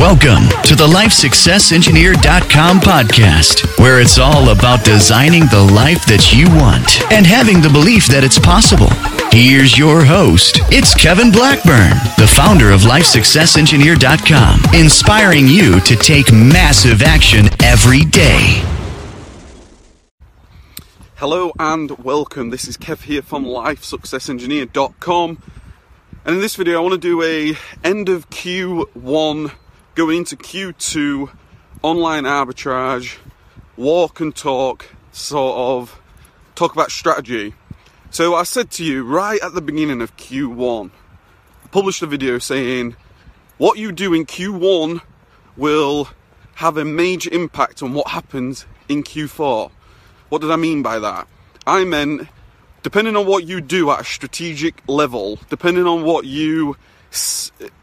Welcome to the LifeSuccessEngineer.com podcast, where it's all about designing the life that you want and having the belief that it's possible. Here's your host. It's Kevin Blackburn, the founder of LifeSuccessEngineer.com, inspiring you to take massive action every day. Hello and welcome. This is Kev here from LifeSuccessEngineer.com. And in this video, I want to do a end of Q1 going into Q2 online arbitrage, walk and talk, sort of talk about strategy. So I said to you right at the beginning of Q1, I published a video saying what you do in Q1 will have a major impact on what happens in Q4. What did I mean by that? I meant depending on what you do at a strategic level, depending on what you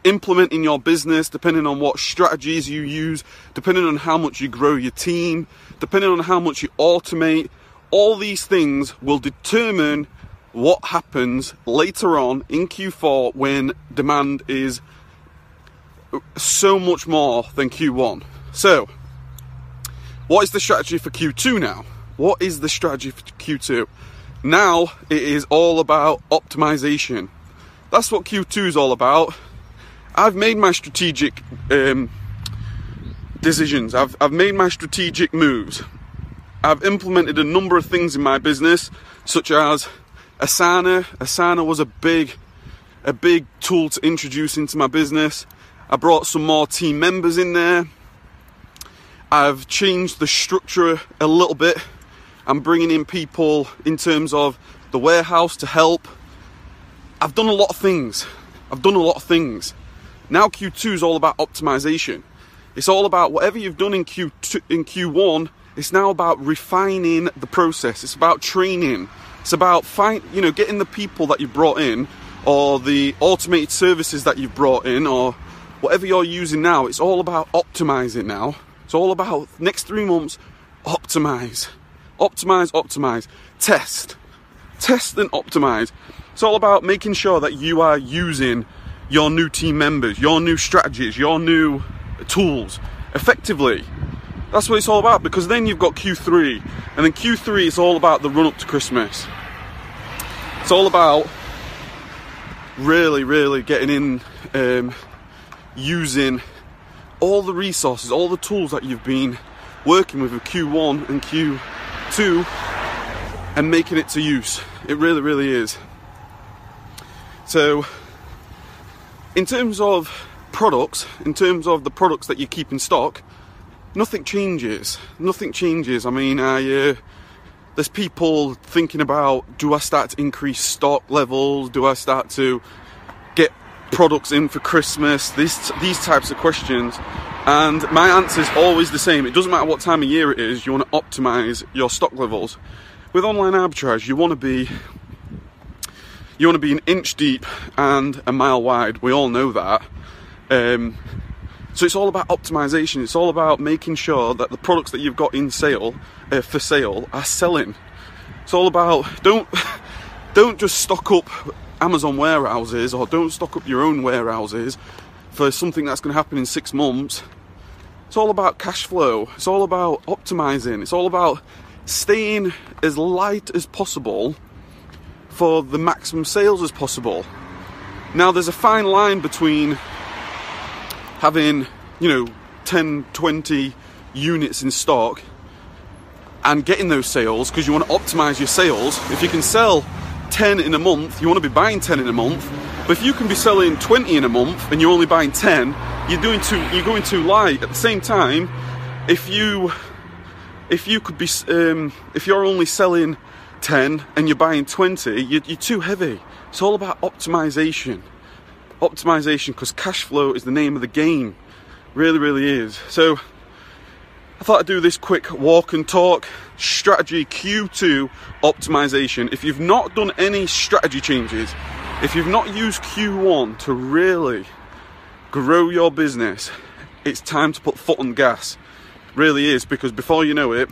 implement in your business, depending on what strategies you use, depending on how much you grow your team, depending on how much you automate, all these things will determine what happens later on in Q4 when demand is so much more than Q1. So, what is the strategy for Q2 now? What is the strategy for Q2? Now it is all about optimization. That's what Q2 is all about. I've made my strategic um, decisions. I've, I've made my strategic moves. I've implemented a number of things in my business, such as Asana. Asana was a big, a big tool to introduce into my business. I brought some more team members in there. I've changed the structure a little bit. I'm bringing in people in terms of the warehouse to help. I've done a lot of things. I've done a lot of things. Now Q2 is all about optimization. It's all about whatever you've done in Q2 in Q1, it's now about refining the process. It's about training. It's about find, you know, getting the people that you brought in or the automated services that you've brought in or whatever you're using now. It's all about optimizing now. It's all about next 3 months optimize. Optimize, optimize. Test. Test and optimize. It's all about making sure that you are using your new team members, your new strategies, your new tools effectively. That's what it's all about because then you've got Q3, and then Q3 is all about the run up to Christmas. It's all about really, really getting in, um, using all the resources, all the tools that you've been working with in Q1 and Q2 and making it to use. It really, really is. So, in terms of products, in terms of the products that you keep in stock, nothing changes. Nothing changes. I mean, I, uh, there's people thinking about do I start to increase stock levels? Do I start to get products in for Christmas? These types of questions. And my answer is always the same. It doesn't matter what time of year it is, you want to optimize your stock levels. With online arbitrage, you want to be you want to be an inch deep and a mile wide. We all know that. Um, so it's all about optimization. It's all about making sure that the products that you've got in sale uh, for sale are selling. It's all about don't don't just stock up Amazon warehouses or don't stock up your own warehouses for something that's going to happen in six months. It's all about cash flow. It's all about optimizing. It's all about staying as light as possible for the maximum sales as possible. Now, there's a fine line between having, you know, 10, 20 units in stock and getting those sales because you want to optimize your sales. If you can sell 10 in a month, you want to be buying 10 in a month. But if you can be selling 20 in a month and you're only buying 10, you're doing too you're going too light. At the same time, if you if you could be um, if you're only selling 10 and you're buying 20, you're, you're too heavy. It's all about optimization. Optimization, because cash flow is the name of the game. Really, really is. So, I thought I'd do this quick walk and talk strategy Q2 optimization. If you've not done any strategy changes, if you've not used Q1 to really grow your business, it's time to put foot on gas. Really is because before you know it,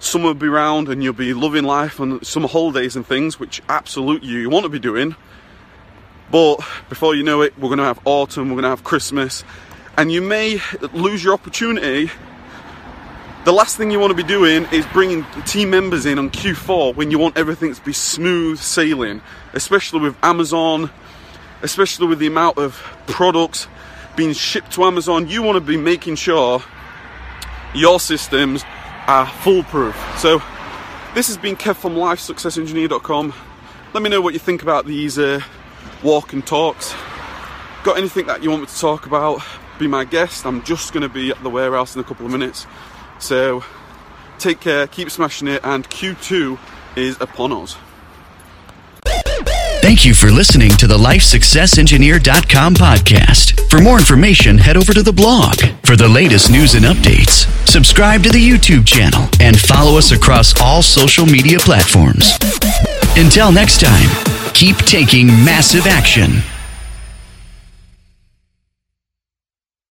summer will be round and you'll be loving life on summer holidays and things, which absolutely you want to be doing. But before you know it, we're going to have autumn, we're going to have Christmas, and you may lose your opportunity. The last thing you want to be doing is bringing team members in on Q4 when you want everything to be smooth sailing, especially with Amazon, especially with the amount of products being shipped to Amazon. You want to be making sure your systems are foolproof. So, this has been Kev from LifeSuccessEngineer.com. Let me know what you think about these uh, walk and talks. Got anything that you want me to talk about? Be my guest. I'm just going to be at the warehouse in a couple of minutes. So take care, keep smashing it, and Q2 is upon us. Thank you for listening to the LifeSuccessEngineer.com podcast. For more information, head over to the blog. For the latest news and updates, subscribe to the YouTube channel and follow us across all social media platforms. Until next time, keep taking massive action.